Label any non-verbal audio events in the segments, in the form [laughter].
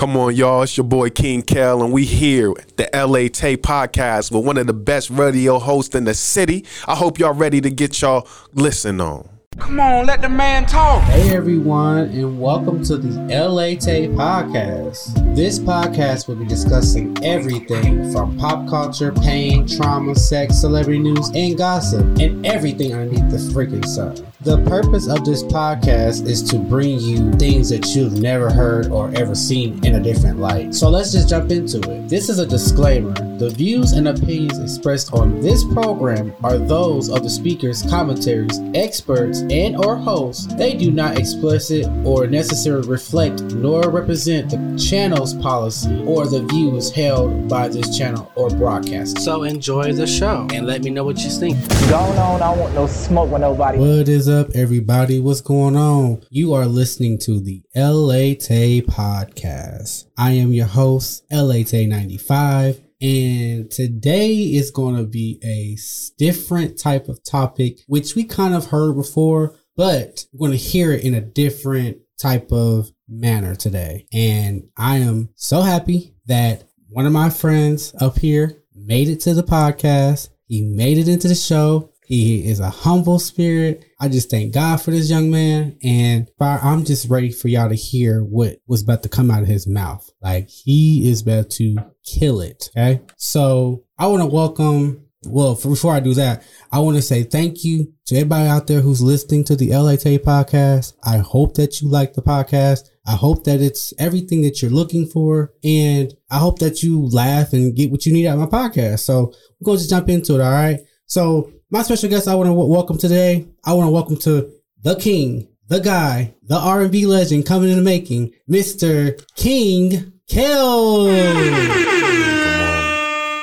Come on, y'all. It's your boy King Kel, and we here, the LA Taye podcast with one of the best radio hosts in the city. I hope y'all ready to get y'all listen on. Come on, let the man talk. Hey everyone, and welcome to the LA Taye podcast. This podcast will be discussing everything from pop culture, pain, trauma, sex, celebrity news, and gossip, and everything underneath the freaking sun. The purpose of this podcast is to bring you things that you've never heard or ever seen in a different light. So let's just jump into it. This is a disclaimer. The views and opinions expressed on this program are those of the speakers, commentaries, experts, and or hosts. They do not explicit or necessarily reflect nor represent the channel's policy or the views held by this channel or broadcast. So enjoy the show and let me know what you think. Going on, I want no smoke with nobody. What is up, everybody? What's going on? You are listening to the LA Taye podcast. I am your host, LA Taye 95. And today is going to be a different type of topic, which we kind of heard before, but we're going to hear it in a different type of manner today. And I am so happy that one of my friends up here made it to the podcast. He made it into the show. He is a humble spirit. I just thank God for this young man. And I'm just ready for y'all to hear what was about to come out of his mouth. Like he is about to kill it. Okay. So I want to welcome well, before I do that, I want to say thank you to everybody out there who's listening to the LA podcast. I hope that you like the podcast. I hope that it's everything that you're looking for. And I hope that you laugh and get what you need out of my podcast. So we're going to jump into it. All right. So my special guest I want to w- welcome today. I want to welcome to the king, the guy, the R&B legend coming in the making, Mr. King Kel.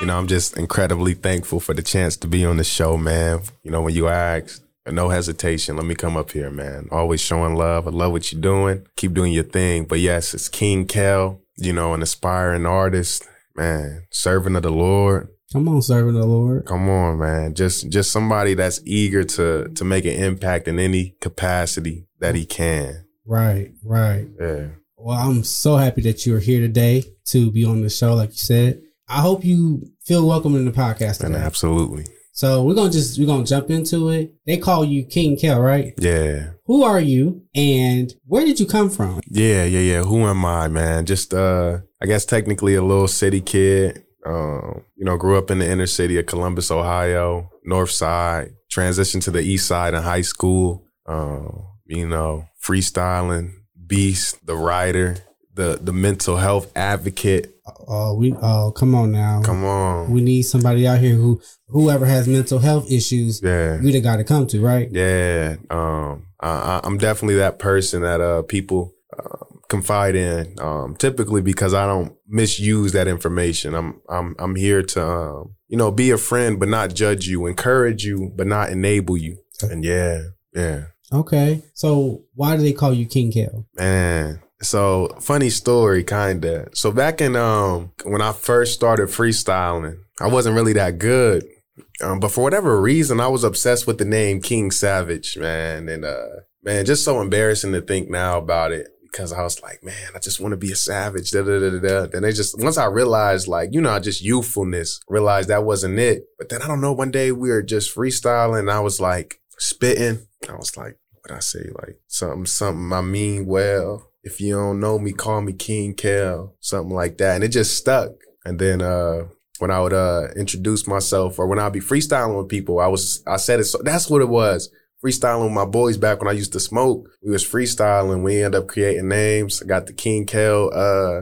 You know, I'm just incredibly thankful for the chance to be on the show, man. You know, when you asked, no hesitation, let me come up here, man. Always showing love. I love what you're doing. Keep doing your thing. But yes, it's King Kel, you know, an aspiring artist, man, servant of the Lord. Come on, servant of the Lord. Come on, man. Just just somebody that's eager to to make an impact in any capacity that he can. Right, right. Yeah. Well, I'm so happy that you're here today to be on the show, like you said. I hope you feel welcome in the podcast And absolutely. So we're gonna just we're gonna jump into it. They call you King Kel, right? Yeah. Who are you and where did you come from? Yeah, yeah, yeah. Who am I, man? Just uh I guess technically a little city kid. Um, you know, grew up in the inner city of Columbus, Ohio, North Side, transitioned to the east side in high school. Um, you know, freestyling, beast, the writer, the the mental health advocate. Oh, we oh come on now. Come on. We need somebody out here who whoever has mental health issues, Yeah. we the guy to come to, right? Yeah, um, I, I'm definitely that person that uh people uh, confide in. Um, typically because I don't misuse that information. I'm I'm I'm here to um, you know be a friend but not judge you, encourage you but not enable you. And yeah, yeah, Okay. So why do they call you King Kel? man. So funny story, kinda. So back in um when I first started freestyling, I wasn't really that good. Um, but for whatever reason, I was obsessed with the name King Savage, man. And uh man, just so embarrassing to think now about it because I was like, man, I just want to be a savage. Da, da, da, da. Then they just once I realized, like, you know, just youthfulness, realized that wasn't it. But then I don't know, one day we were just freestyling and I was like spitting. I was like, what I say? Like something, something I mean well. If you don't know me, call me King Kel, something like that. And it just stuck. And then uh when I would uh introduce myself or when I'd be freestyling with people, I was I said it so that's what it was. Freestyling with my boys back when I used to smoke. We was freestyling. We ended up creating names. I got the King Kel uh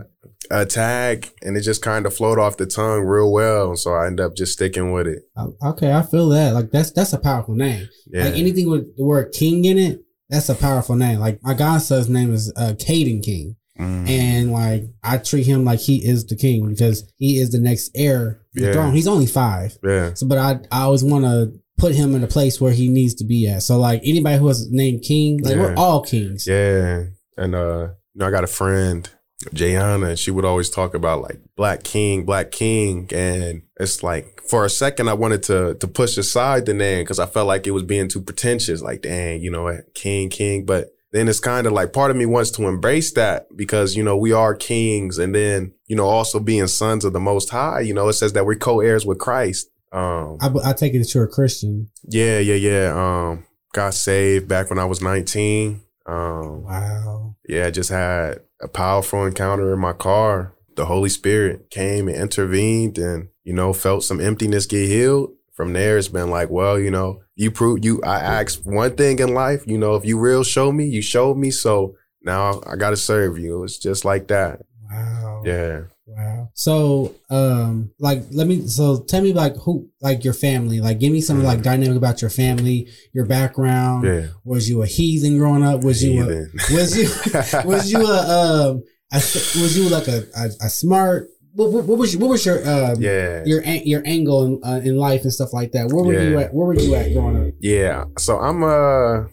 uh, tag and it just kind of flowed off the tongue real well. So I ended up just sticking with it. Oh, Okay, I feel that. Like that's that's a powerful name. Yeah. Like anything with the word King in it, that's a powerful name. Like my godson's name is uh, Caden King, Mm. and like I treat him like he is the king because he is the next heir to the Yeah. throne. He's only five, yeah. so but I I always want to put him in a place where he needs to be at. So like anybody who has named King, like we're all kings. Yeah. And uh, you know, I got a friend, Jayana, and she would always talk about like Black King, Black King. And it's like for a second I wanted to to push aside the name because I felt like it was being too pretentious. Like, dang, you know, King, King. But then it's kind of like part of me wants to embrace that because, you know, we are kings and then, you know, also being sons of the most high, you know, it says that we're co-heirs with Christ. Um, I, I take it that you're a Christian. yeah, yeah, yeah. Um, got saved back when I was 19. Um, Wow. yeah, I just had a powerful encounter in my car. The Holy Spirit came and intervened and, you know, felt some emptiness get healed. From there, it's been like, well, you know, you prove you, I asked one thing in life, you know, if you real show me, you showed me. So now I got to serve you. It's just like that. Wow. Yeah. Wow. So, um, like, let me. So, tell me, like, who, like, your family. Like, give me some like dynamic about your family, your background. Mm. Yeah. Was you a heathen growing up? Was you a, was you [laughs] was you a um a, was you like a a, a smart? What, what, what was your, what was your um yeah. your your angle in, uh, in life and stuff like that? Where were you at? Where were you at growing up? Yeah. So I'm uh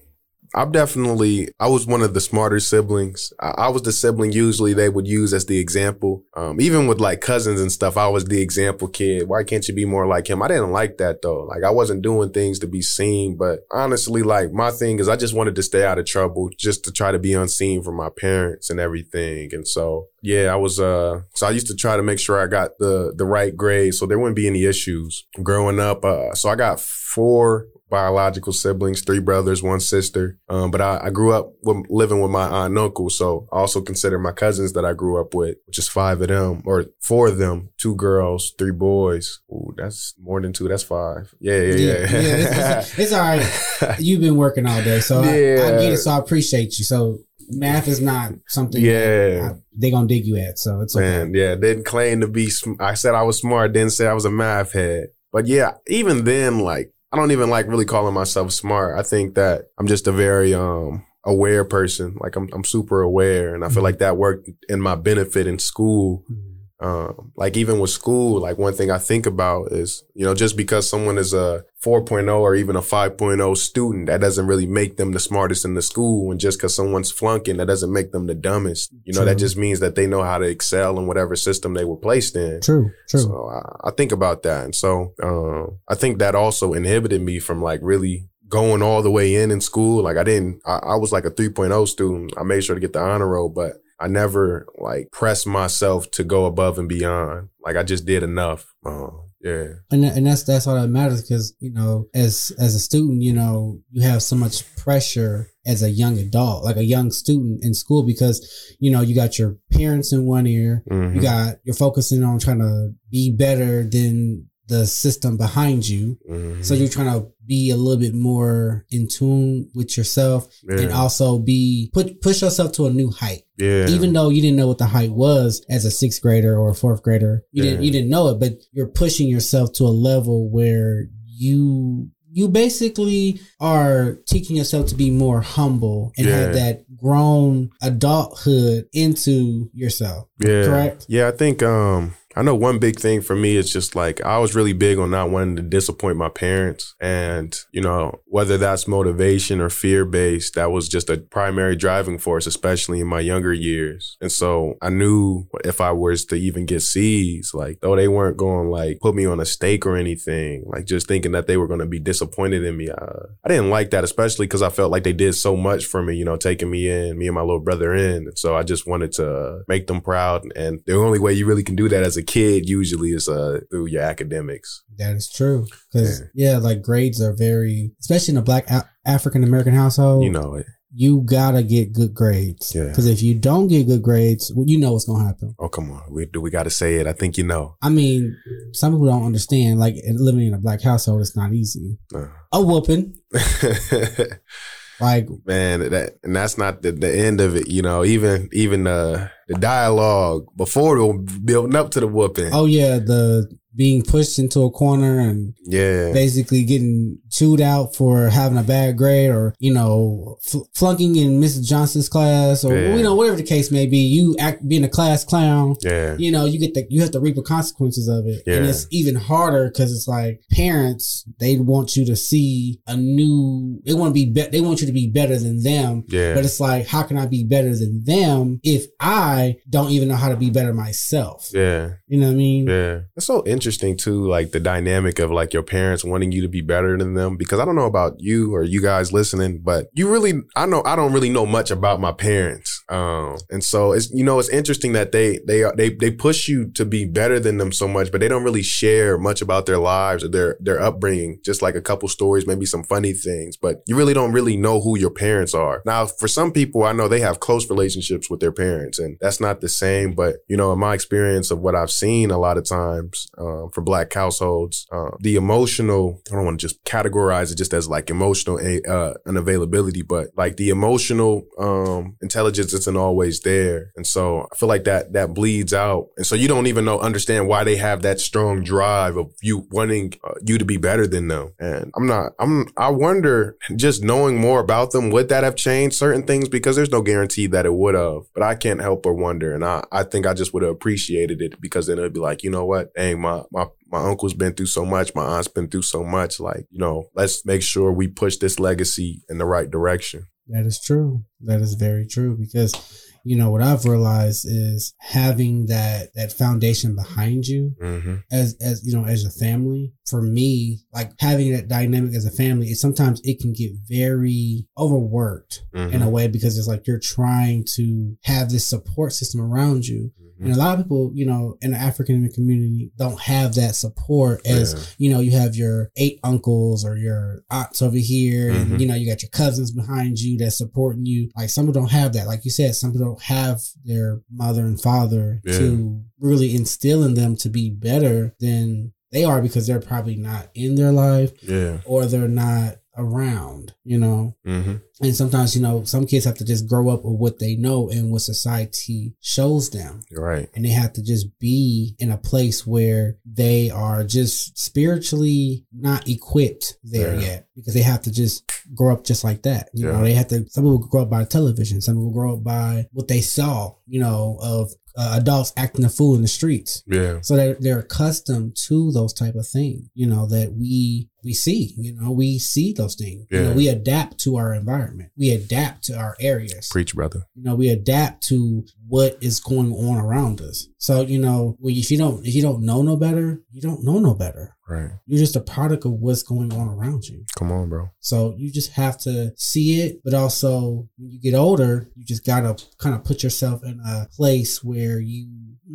I'm definitely I was one of the smarter siblings. I, I was the sibling usually they would use as the example. Um, even with like cousins and stuff, I was the example kid. Why can't you be more like him? I didn't like that though. Like I wasn't doing things to be seen, but honestly, like my thing is I just wanted to stay out of trouble, just to try to be unseen from my parents and everything. And so yeah, I was uh so I used to try to make sure I got the the right grade so there wouldn't be any issues growing up. Uh so I got four biological siblings, three brothers, one sister. Um, but I, I grew up with, living with my aunt and uncle. So I also consider my cousins that I grew up with, which is five of them or four of them, two girls, three boys. Ooh, that's more than two. That's five. Yeah, yeah, yeah. it's, [laughs] it's all right. You've been working all day, so I, I get it. So I appreciate you. So math is not something. Yeah. they gonna dig you at. So it's okay. Man, yeah, didn't claim to be. Sm- I said I was smart. Didn't say I was a math head. But yeah, even then, like I don't even like really calling myself smart. I think that I'm just a very um aware person. Like I'm I'm super aware, and I feel like that worked in my benefit in school. Um, like even with school, like one thing I think about is, you know, just because someone is a 4.0 or even a 5.0 student, that doesn't really make them the smartest in the school. And just because someone's flunking, that doesn't make them the dumbest. You know, that just means that they know how to excel in whatever system they were placed in. True, true. So I, I think about that. And so, um, I think that also inhibited me from like really going all the way in in school. Like I didn't, I, I was like a 3.0 student. I made sure to get the honor roll, but I never like pressed myself to go above and beyond. Like I just did enough. Um, yeah. and and that's that's all that matters because you know as as a student you know you have so much pressure as a young adult like a young student in school because you know you got your parents in one ear Mhm. you got you're focusing on trying to be better than the system behind you Mhm. so you're trying to be a little bit more in tune with yourself and also be put push yourself to a new height yeah. even though you didn't know what the height was as a sixth grader or a fourth grader, you didn't you didn't know it, but you're pushing yourself to a level where you you basically are teaching yourself to be more humble and have that grown adulthood into yourself. Yeah. Correct? Yeah, I think um I know one big thing for me is just like I was really big on not wanting to disappoint my parents. And, you know, whether that's motivation or fear based, that was just a primary driving force, especially in my younger years. And so I knew if I was to even get C's, like though they weren't going like put me on a stake or anything, like just thinking that they were going to be disappointed in me. Uh, I didn't like that, especially because I felt like they did so much for me, you know, taking me in, me and my little brother in. And so I just wanted to make them proud. And the only way you really can do that as a kid usually is uh, through your academics. That is true. Because yeah. like grades are very, especially in a black a- African American household. You know it. you gotta get good grades. Yeah. Because if you don't get good grades, well, you know what's gonna happen. Oh, come on. We, do we got to say it? I think you know. I mean, some people don't understand. Like living in a black household, it's not easy. Uh. A whooping, [laughs] like man that and that's not the, the end of it you know even even uh the dialogue before the building up to the whooping. Oh yeah, the being pushed into a corner and yeah basically getting chewed out for having a bad grade or you know fl- flunking in Mrs. Johnson's class or Yeah. you know whatever the case may be. You act being a class clown. yeah You know, you get the you have to reap the consequences of it, yeah. and it's even harder because it's like parents they want you to see a new. They want to be, be they want you to be better than them, yeah but it's like how can I be better than them if I don't even know how to be better myself? yeah You know what I mean? yeah it's so interesting interesting too, like the dynamic of like your parents wanting you to be better than them. Because I don't know about you or you guys listening, but you really, I know, I don't really know much about my parents. Um, and so it's, you know, it's interesting that they, they are, they, they push you to be better than them so much, but they don't really share much about their lives or their, their upbringing, just like a couple stories, maybe some funny things, but you really don't really know who your parents are. Now, for some people, I know they have close relationships with their parents and that's not the same, but you know, in my experience of what I've seen a lot of times, um, for black households, uh, the emotional, I don't want to just categorize it just as like emotional, uh, unavailability, but like the emotional, um, intelligence isn't always there. And so I feel like that, that bleeds out. And so you don't even know, understand why they have that strong drive of you wanting uh, you to be better than them. And I'm not, I'm, I wonder just knowing more about them, would that have changed certain things? Because there's no guarantee that it would have, but I can't help but wonder. And I, I think I just would have appreciated it because then it'd be like, you know what? Dang, my, my, my uncle's been through so much. My aunt's been through so much. Like, you know, let's make sure we push this legacy in the right direction. That is true. That is very true because you know what I've realized is having that that foundation behind you mm-hmm. as as you know as a family. For me, like having that dynamic as a family, it sometimes it can get very overworked mm-hmm. in a way because it's like you're trying to have this support system around you. Mm-hmm. And a lot of people, you know, in the African community don't have that support as, Yeah. you know, you have your eight uncles or your aunts over here Mhm. and, you know, you got your cousins behind you that's supporting you. Like some people don't have that. Like you said, some people don't have their mother and father Yeah. to really instill in them to be better than they are because they're probably not in their life Yeah. or they're not around, you know. Mm-hmm. And sometimes, you know, some kids have to just grow up with what they know and what society shows them. Right. And they have to just be in a place where they are just spiritually not equipped there Yeah. yet because they have to just grow up just like that. You Yeah. know, they have to, some people grow up by television, some people grow up by what they saw, you know, of uh, adults acting a fool in the streets. Yeah. So they're, they're accustomed to those type of things, you know, that we, we see, you know, we see those things. You know, Yeah. we adapt to our environment. We adapt to our areas. Preach, brother. You know, we adapt to what is going on around us. So, you know, if you don't, if you don't know no better, you don't know no better. Right. You're just a product of what's going on around you. Come on, bro. So you just have to see it, but also when you get older, you just gotta kind of put yourself in a place where you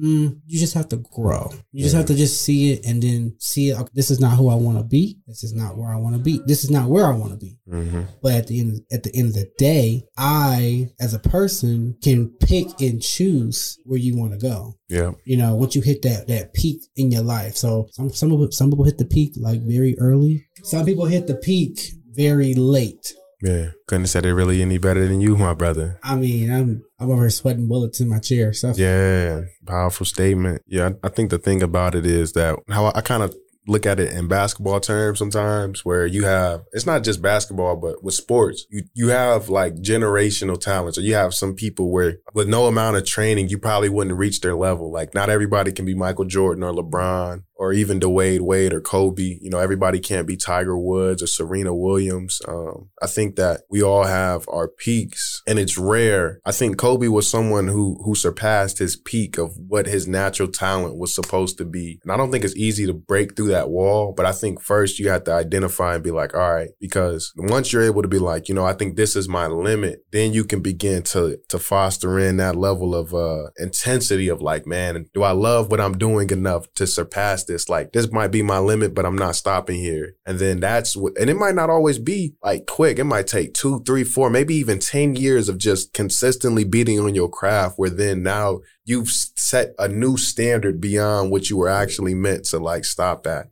mm, you just have to grow. You just have to just see it and then see it. This is not who I want to be. This is not where I want to be. This is not where I want to be. Mm-hmm. But at the end, at the end of the day, I, as a person, can pick and choose where you want to go Yeah. you know, once you hit that that peak in your life. So some some people some people hit the peak like very early. Some people hit the peak very late. Yeah. Couldn't have said it really any better than you, my brother. I mean, I'm I'm over sweating bullets in my chair. So Yeah. Powerful statement. Yeah. I I think the thing about it is that how I, I kind of look at it in basketball terms sometimes where you have it's not just basketball but with sports you you have like generational talents or you have some people where with no amount of training you probably wouldn't reach their level like not everybody can be Michael Jordan or LeBron or even Dwyane Wade or Kobe you know everybody can't be Tiger Woods or Serena Williams. Um, I think that we all have our peaks and it's rare. I think Kobe was someone who who surpassed his peak of what his natural talent was supposed to be. And I don't think it's easy to break through that wall but I think first you have to identify and be like all right because once you're able to be like you know I think this is my limit then you can begin to to foster in that level of uh intensity of like man do I love what I'm doing enough to surpass this like this might be my limit but I'm not stopping here. And then that's what and it might not always be like quick. It might take two three four maybe even 10 years of just consistently beating on your craft where then now you've set a new standard beyond what you were actually meant to like stop at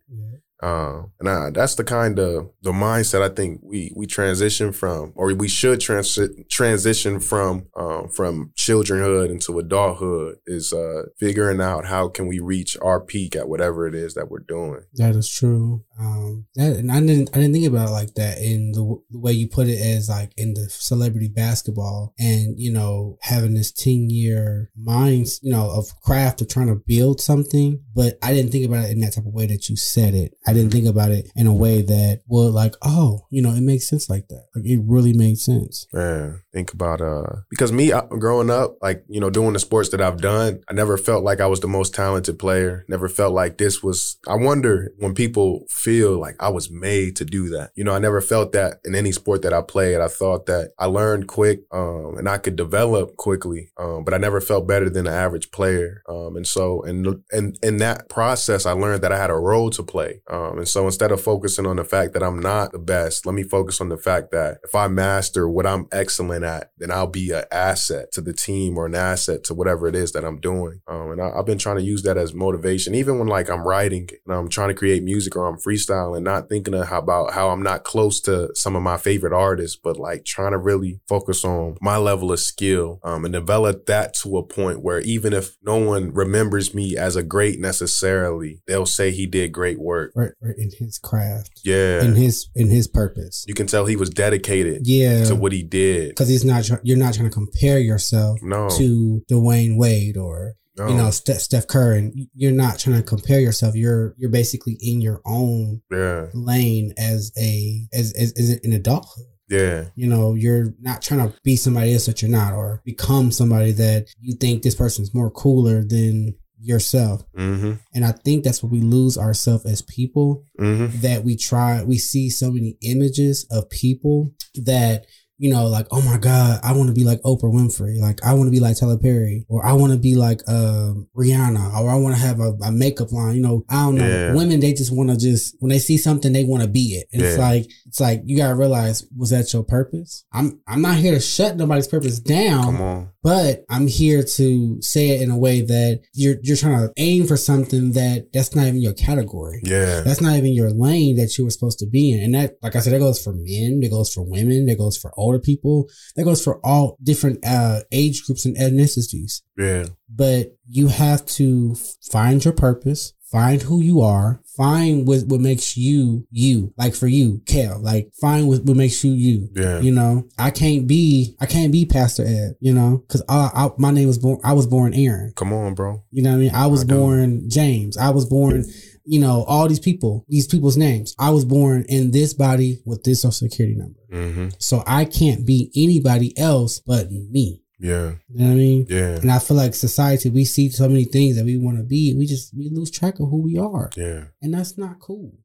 um, and I, that's the kind of the mindset I think we we transition from, or we should transi- transition from um, from childrenhood into adulthood is uh, figuring out how can we reach our peak at whatever it is that we're doing. that is true. Um, that and I didn't I didn't think about it like that in the, w- the way you put it as like in the celebrity basketball and you know having this ten year minds you know of craft of trying to build something. But I didn't think about it in that type of way that you said it. I didn't think about it in a way that would like, oh, you know, it makes sense like that. Like it really made sense. Man, think about uh because me uh, growing up, like you know, doing the sports that I've done, I never felt like I was the most talented player. Never felt like this was. I wonder when people feel like I was made to do that. You know, I never felt that in any sport that I played. I thought that I learned quick, um, and I could develop quickly, um, but I never felt better than the average player. Um, and so, and and in that process, I learned that I had a role to play. Um, and so, instead of focusing on the fact that I'm not the best, let me focus on the fact that if I master what I'm excellent at, then I'll be an asset to the team or an asset to whatever it is that I'm doing. Um, and I, I've been trying to use that as motivation, even when like I'm writing and I'm trying to create music or I'm freestyling, not thinking about how I'm not close to some of my favorite artists, but like trying to really focus on my level of skill um, and develop that to a point where even if no one remembers me as a great necessarily, they'll say he did great work. Right, right in his craft, Yeah. in his in his purpose. you can tell he was dedicated Yeah, to what he did. because he's not. You're not trying to compare yourself No. to Dwyane Wade or No. you know Steph, Steph Curry. You're not trying to compare yourself. You're you're basically in your own Yeah. lane as a as as, as an adulthood. Yeah. You know, you're not trying to be somebody else that you're not, or become somebody that you think this person's more cooler than yourself. Mm-hmm. And I think that's what we lose ourselves as people. Mm-hmm. That we try, we see so many images of people that you know, like, oh my God, I want to be like Oprah Winfrey. Like, I want to be like Tyler Perry, or I want to be like um, Rihanna, or I want to have a, a makeup line. You know, I don't know. Yeah. Women, they just want to just when they see something, they want to be it. And it's like, it's like you gotta realize, was that your purpose? I'm I'm not here to shut nobody's purpose down. But I'm here to say it in a way that you're you're trying to aim for something that that's not even your category. Yeah. That's not even your lane that you were supposed to be in. And that, like I said, that goes for men, that goes for women, that goes for older people, that goes for all different uh, age groups and ethnicities. Yeah. But you have to find your purpose, find who you are, find what, what makes you you. Like for you, Kel, like find what, what makes you you. Yeah. You know, I can't be, I can't be Pastor Ed, you know, cause I, I, my name was born, I was born Aaron. Come on, bro. You know what I mean? I was I born James. I was born, you know, all these people, these people's names. I was born in this body with this social security number. Mm-hmm. So I can't be anybody else but me. Yeah. You know what I mean? Yeah. And I feel like society, we see so many things that we want to be. We just, we lose track of who we are. Yeah. And that's not cool.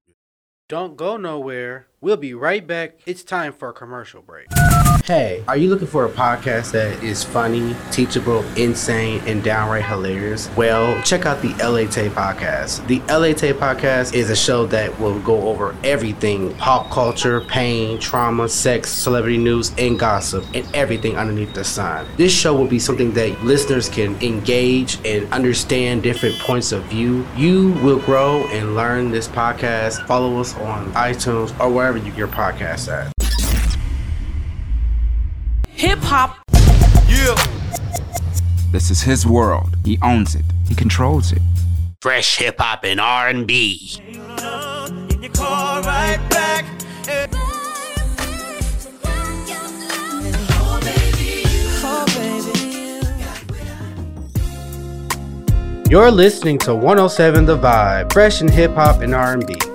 Don't go nowhere. We'll be right back. It's time for a commercial break. Hey, are you looking for a podcast that is funny, teachable, insane, and downright hilarious? Well, check out the LA Taye podcast. The LA Taye podcast is a show that will go over everything pop culture, pain, trauma, sex, celebrity news, and gossip, and everything underneath the sun. This show will be something that listeners can engage and understand different points of view. You will grow and learn this podcast. Follow us on iTunes or wherever you get your podcasts at. Hip hop This is his world. He owns it. He controls it. fresh hip hop and R&B. You're listening to 107 The Vibe, fresh in hip hop and R&B.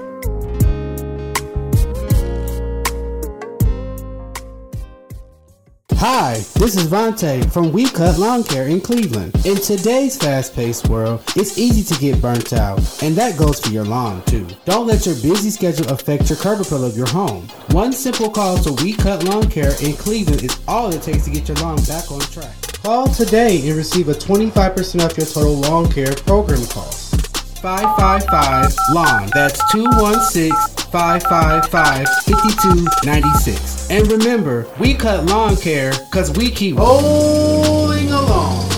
Hi, this is Vontae from We Cut Lawn Care in Cleveland. In today's fast-paced world, it's easy to get burnt out, and that goes for your lawn too. Don't let your busy schedule affect your curb appeal of your home. One simple call to We Cut Lawn Care in Cleveland is all it takes to get your lawn back on track. Call today and receive a 25% off your total lawn care program cost. 555 Lawn. That's 216 555 5296. And remember, we cut lawn care because we keep rolling along.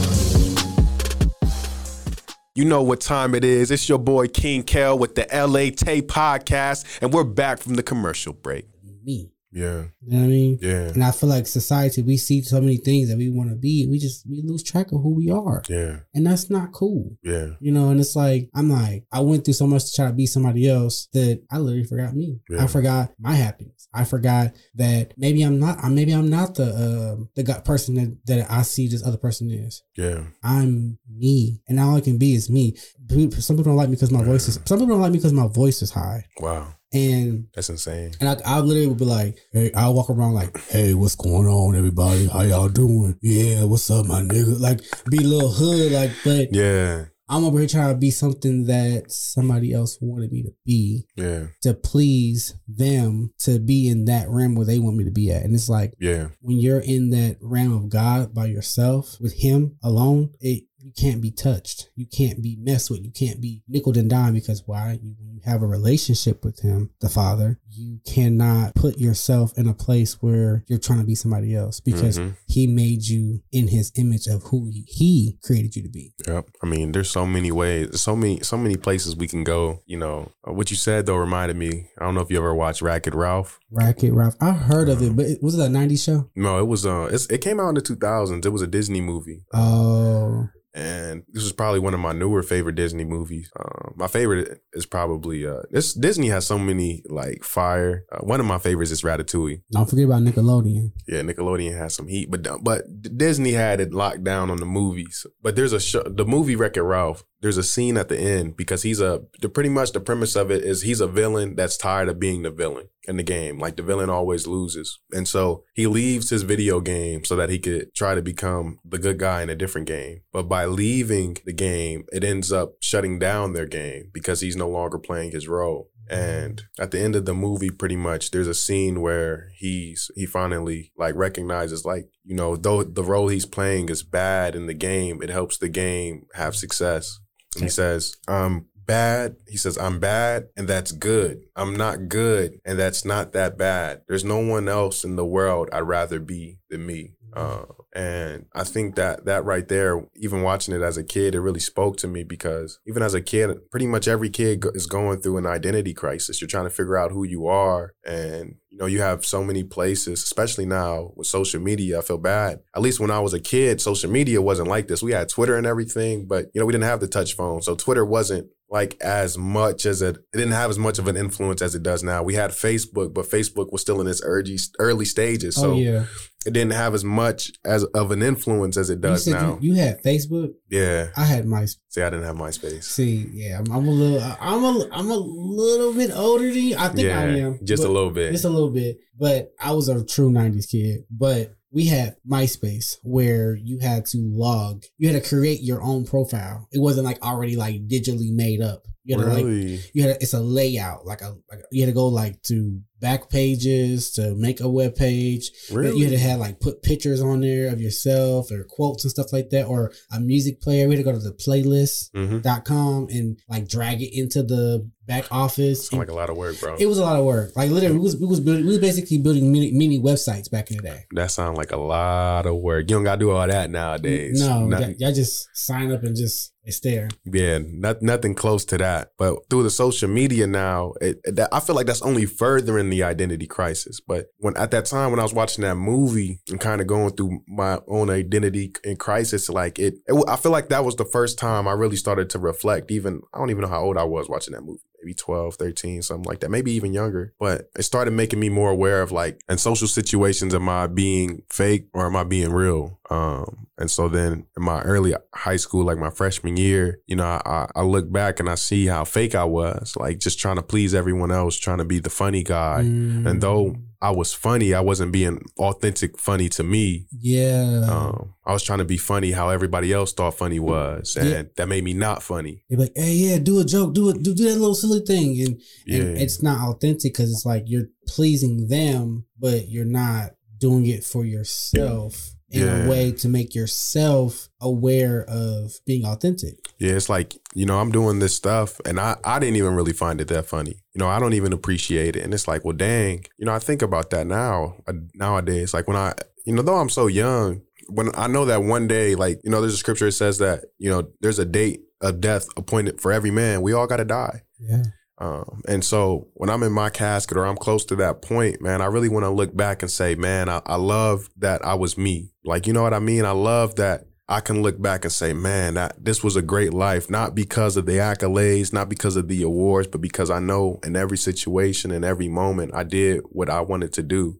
You know what time it is. It's your boy King Kel with the LA Taye podcast, and we're back from the commercial break. Me. Yeah. You know what I mean? Yeah. And I feel like society, we see so many things that we want to be. We just we lose track of who we are, Yeah. and that's not cool. Yeah. You know, and it's like I'm like I went through so much to try to be somebody else that I literally forgot me. Yeah. I forgot my happiness. I forgot that maybe I'm not. uh, Maybe I'm not the um the person that that I see this other person is. Yeah. I'm me, and all I can be is me. Some people don't like me because my voice is. Some people don't like me because my voice is high, Wow. And That's insane. and I, I literally would be like, hey, I'll walk around like, hey, what's going on, everybody? How y'all doing? Yeah, what's up, my nigga? Like, be a little hood, like, but Yeah. I'm over here trying to be something that somebody else wanted me to be Yeah. to please them to be in that realm where they want me to be at. And it's like, Yeah. when you're in that realm of God by yourself with Him alone, it you can't be touched. You can't be messed with. You can't be nickel and dime because why? You, when you have a relationship with Him, the Father, you cannot put yourself in a place where you're trying to be somebody else because Mhm. He made you in His image of who He, he created you to be. Yep. I mean, there's so many ways, so many, so many places we can go. You know, Uh, what you said though reminded me. I don't know if you ever watched Wreck It Ralph. Wreck It Ralph, I heard of it, but it, was it a '90s show? No, it was. Uh, it's, it came out in the 2000s. It was a Disney movie. Oh, and this was probably one of my newer favorite Disney movies. Um, my favorite is probably uh, this. Disney has so many like fire. Uh, one of my favorites is Ratatouille. don't forget about Nickelodeon. Yeah, Nickelodeon has some heat, but but Disney had it locked down on the movies. But there's a show, the movie Wreck It Ralph. There's a scene at the end because he's a the pretty much the premise of it is he's a villain that's tired of being the villain in the game. Like the villain always loses, and so he leaves his video game so that he could try to become the good guy in a different game. But by leaving the game, it ends up shutting down their game because he's no longer playing his role. And at the end of the movie, pretty much, there's a scene where he's he finally like recognizes like you know though the role he's playing is bad in the game, it helps the game have success. And he says, "I'm bad." He says, "I'm bad, and that's good. I'm not good, and that's not that bad. There's no one else in the world I'd rather be than me." Uh, and I think that that right there, even watching it as a kid, it really spoke to me because even as a kid, pretty much every kid go- is going through an identity crisis. You're trying to figure out who you are, and you know you have so many places, especially now with social media. I feel bad. At least when I was a kid, social media wasn't like this. We had Twitter and everything, but you know we didn't have the touch phone, so Twitter wasn't like as much as it it didn't have as much of an influence as it does now. We had Facebook, but Facebook was still in its early early stages, oh, so oh yeah, it didn't have as much as of an influence as it you does said now. you, you had Facebook. yeah. I had MySpace. See, I didn't have MySpace. see. Yeah, I'm, I'm a little. I'm a. I'm a little bit older than you. I think yeah, I am. just a little bit. Just a little bit. But I was a true '90s kid. But we had MySpace where you had to log. You had to create your own profile. It wasn't like already like digitally made up. You had to like really? you had it's a layout like a like you had to go like to back pages to make a web page really? you had to have like put pictures on there of yourself or quotes and stuff like that or a music player we had to go to the playlist.com hmm and like drag it into the back office Sound like a lot of work, bro. it was a lot of work like literally we was we was building we was basically building mini, mini websites back in the day that sounds like a lot of work. You don't gotta do all that nowadays. no y'all, y'all just sign up and just it's there Yeah, not, nothing close to that. But through the social media now, it, I feel like that's only furthering the identity crisis. But when at that time when I was watching that movie and kind of going through my own identity in crisis, like it, it, I feel like that was the first time I really started to reflect. Even I don't even know how old I was watching that movie. Maybe 12, 13, something like that. Maybe even younger. But it started making me more aware of like, in social situations, am I being fake or am I being real? Um, and so then in my early high school, like my freshman year, you know, I, I, I look back and I see how fake I was, like just trying to please everyone else, trying to be the funny guy. And though I was funny, I wasn't being authentic funny to me. yeah Um, I was trying to be funny how everybody else thought funny was, and Yeah. that made me not funny. They're like, hey, yeah, do a joke, do it, do, do that little silly thing, and, Yeah, and it's not authentic because it's like you're pleasing them, but you're not doing it for yourself in Yeah. a way to make yourself aware of being authentic. yeah. It's like you know, I'm doing this stuff, and I I didn't even really find it that funny. You know, I don't even appreciate it, and it's like, well, dang. You know, I think about that now uh, nowadays. Like when I, you know, though I'm so young, when I know that one day, like you know, there's a scripture that says that you know, there's a date of death appointed for every man. We all got to die. Yeah. Um, and so when I'm in my casket or I'm close to that point, man, I really want to look back and say, man, I, I love that I was me. Like, you know what I mean? I love that I can look back and say, man, that this was a great life, not because of the accolades, not because of the awards, but because I know in every situation, in every moment, I did what I wanted to do.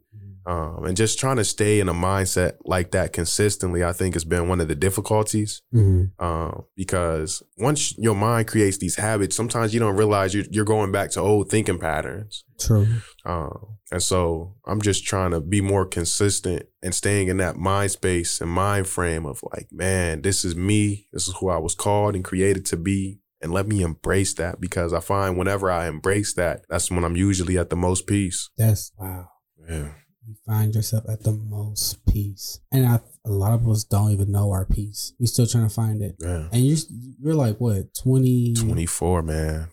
Um, and just trying to stay in a mindset like that consistently, I think has been one of the difficulties. Mm-hmm. Um, because once your mind creates these habits, sometimes you don't realize you're, you're going back to old thinking patterns. True. Um, and so I'm just trying to be more consistent and staying in that mind space and mind frame of like, man, this is me. This is who I was called and created to be. And let me embrace that because I find whenever I embrace that, that's when I'm usually at the most peace. That's wow. Yeah. You find yourself at the most peace, and I, a lot of us don't even know our peace. We still trying to find it. Yeah. And you're you're like what 20, 24, man.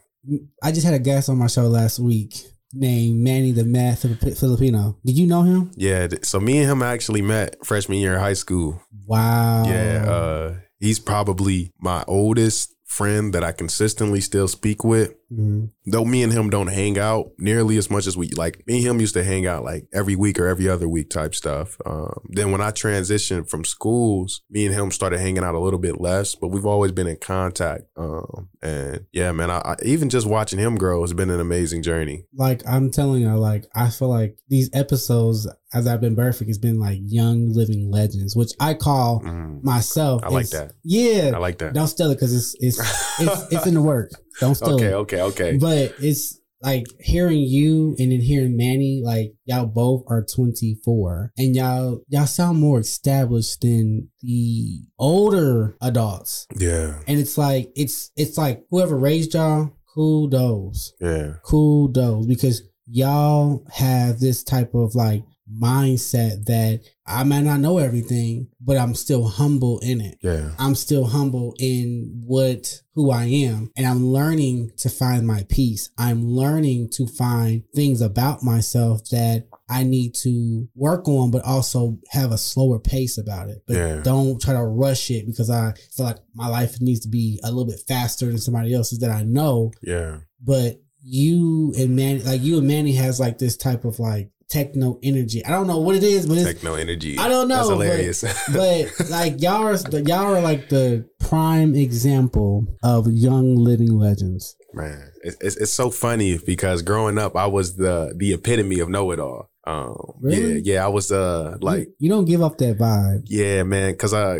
I just had a guest on my show last week named Manny the Math Filipino. Did you know him? Yeah. So me and him actually met freshman year of high school. Wow. Yeah, uh, he's probably my oldest friend that I consistently still speak with. Mhm. Though me and him don't hang out nearly as much as we like. Me and him used to hang out like every week or every other week type stuff. Um, then when I transitioned from schools, me and him started hanging out a little bit less, but we've always been in contact. Um, and yeah, man, I, I even just watching him grow has been an amazing journey. Like I'm telling you, like I feel like these episodes, as I've been perfect, has been like young living legends, which I call Mm, myself. I like that. Yeah. I like that. Don't steal it because it's it's it's it's in the work. Don't steal Okay, okay, okay. But it's like hearing you and then hearing Manny, like y'all both are 24 and y'all y'all sound more established than the older adults. Yeah, And it's like it's it's like whoever raised y'all, kudos. yeah, Kudos because y'all have this type of like mindset that I might not know everything, but I'm still humble in it. yeah, I'm still humble in what who I am and I'm learning to find my peace. I'm learning to find things about myself that I need to work on but also have a slower pace about it. But Yeah. don't try to rush it because I feel like my life needs to be a little bit faster than somebody else's that I know. yeah. But you and Manny like you and Manny has like this type of like techno energy. I don't know what it is, but it's Techno energy. I don't know, That's but- hilarious. [laughs] but like y'all are y'all are like the prime example of young living legends. Man, it's, it's it's so funny because growing up, I was the the epitome of know it all. Um, Really? yeah, yeah, I was uh like, you, you don't give up that vibe. yeah, man, because I,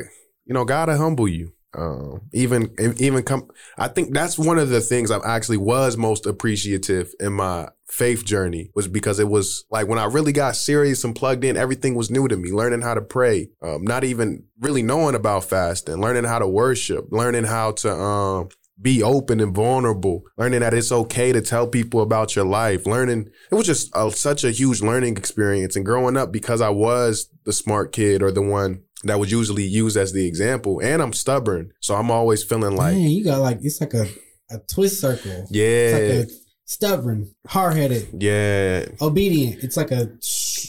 you know, gotta humble you. Um, even even come, I think that's one of the things I actually was most appreciative in my faith journey was because it was like when I really got serious and plugged in, everything was new to me. Learning how to pray, um, not even really knowing about fasting, learning how to worship, learning how to um be open and vulnerable, learning that it's okay to tell people about your life, learning it was just a, such a huge learning experience. And growing up, because I was the smart kid or the one that was usually used as the example, and I'm stubborn, so I'm always feeling like, Man, you got like it's like a, a twist circle. yeah, It's like a stubborn, hard headed, yeah. obedient. It's like a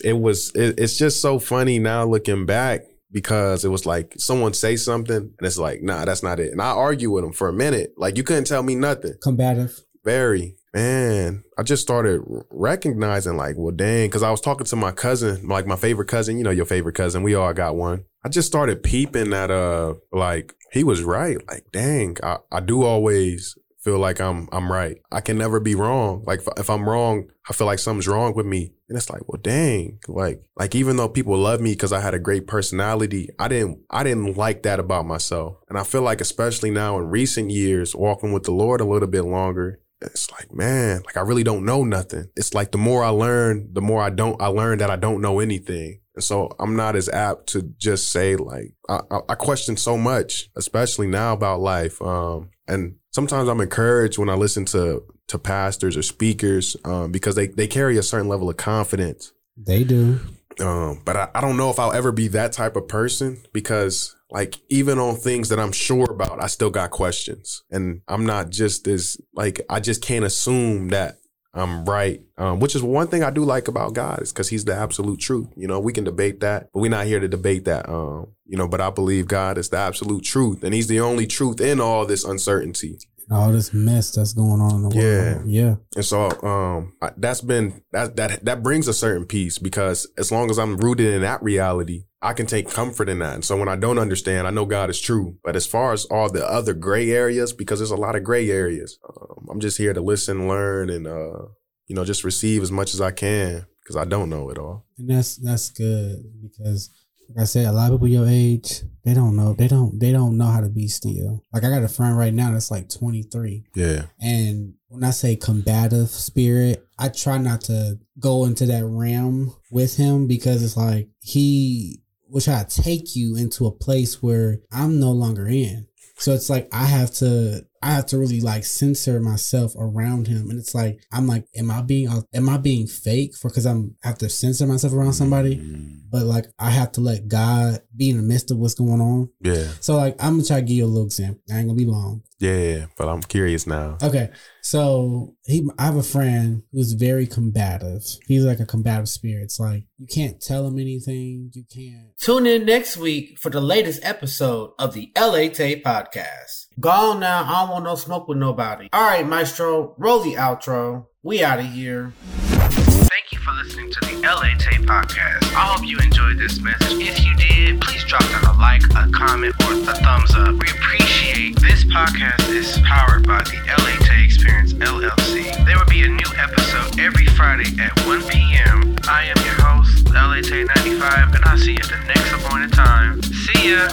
It was. It, it's just so funny now looking back because it was like someone say something and it's like, nah, that's not it. And I argue with them for a minute, like you couldn't tell me nothing. combative. Very man. I just started recognizing like, well, dang, because I was talking to my cousin, like my favorite cousin. You know, your favorite cousin. We all got one. I just started peeping at uh, like he was right. Like, dang, I, I do always feel like I'm I'm right. I can never be wrong. Like if, if I'm wrong, I feel like something's wrong with me. And it's like, well, dang, like like even though people love me because I had a great personality, I didn't I didn't like that about myself. And I feel like especially now in recent years, walking with the Lord a little bit longer, it's like, man, like I really don't know nothing. It's like the more I learn, the more I don't, I learn that I don't know anything. And so I'm not as apt to just say like, I, I, I question so much, especially now about life. Um, and sometimes I'm encouraged when I listen to, to pastors or speakers, um, because they, they carry a certain level of confidence. They do. Um, but I, I don't know if I'll ever be that type of person because like even on things that I'm sure about, I still got questions. And I'm not just as like I just can't assume that I'm right. Um, which is one thing I do like about God is because he's the absolute truth. You know, we can debate that, but we're not here to debate that. Um, you know, but I believe God is the absolute truth and he's the only truth in all this uncertainty. All this mess that's going on in the world. Yeah. And so um that's been that that that brings a certain peace because as long as I'm rooted in that reality, I can take comfort in that. And so when I don't understand, I know God is true. But as far as all the other gray areas, because there's a lot of gray areas, um, I'm just here to listen, learn, and uh, you know, just receive as much as I can because I don't know it all. And that's that's good because like I said, a lot of people your age, they don't know. They don't they don't know how to be still. Like I got a friend right now that's like 23. Yeah. And when I say combative spirit, I try not to go into that realm with him because it's like he will try to take you into a place where I'm no longer in. So it's like I have to I have to really like censor myself around him. And it's like I'm like, am I being uh, am I being fake for because I'm I have to censor myself around somebody? Mm-hmm. But like I have to let God be in the midst of what's going on. Yeah. So like I'm gonna try to give you a little example. I ain't gonna be long. Yeah. But I'm curious now. Okay, so he, I have a friend who's very combative. He's like a combative spirit. It's like you can't tell him anything. You can't. Tune in next week for the latest episode of the LA Taye podcast. Go on now. I don't want no smoke with nobody. All right, Maestro, roll the outro. We out of here. Thank you for listening to the LA Taye podcast. I hope you enjoyed this message. If you did, please drop down a like, a comment, or a thumbs up. We appreciate this podcast is powered by the LA Taye Experience LLC. There will be a new episode every Friday at 1 p.m. I am your host, LA Taye 95, and I'll see you at the next appointed time. See ya!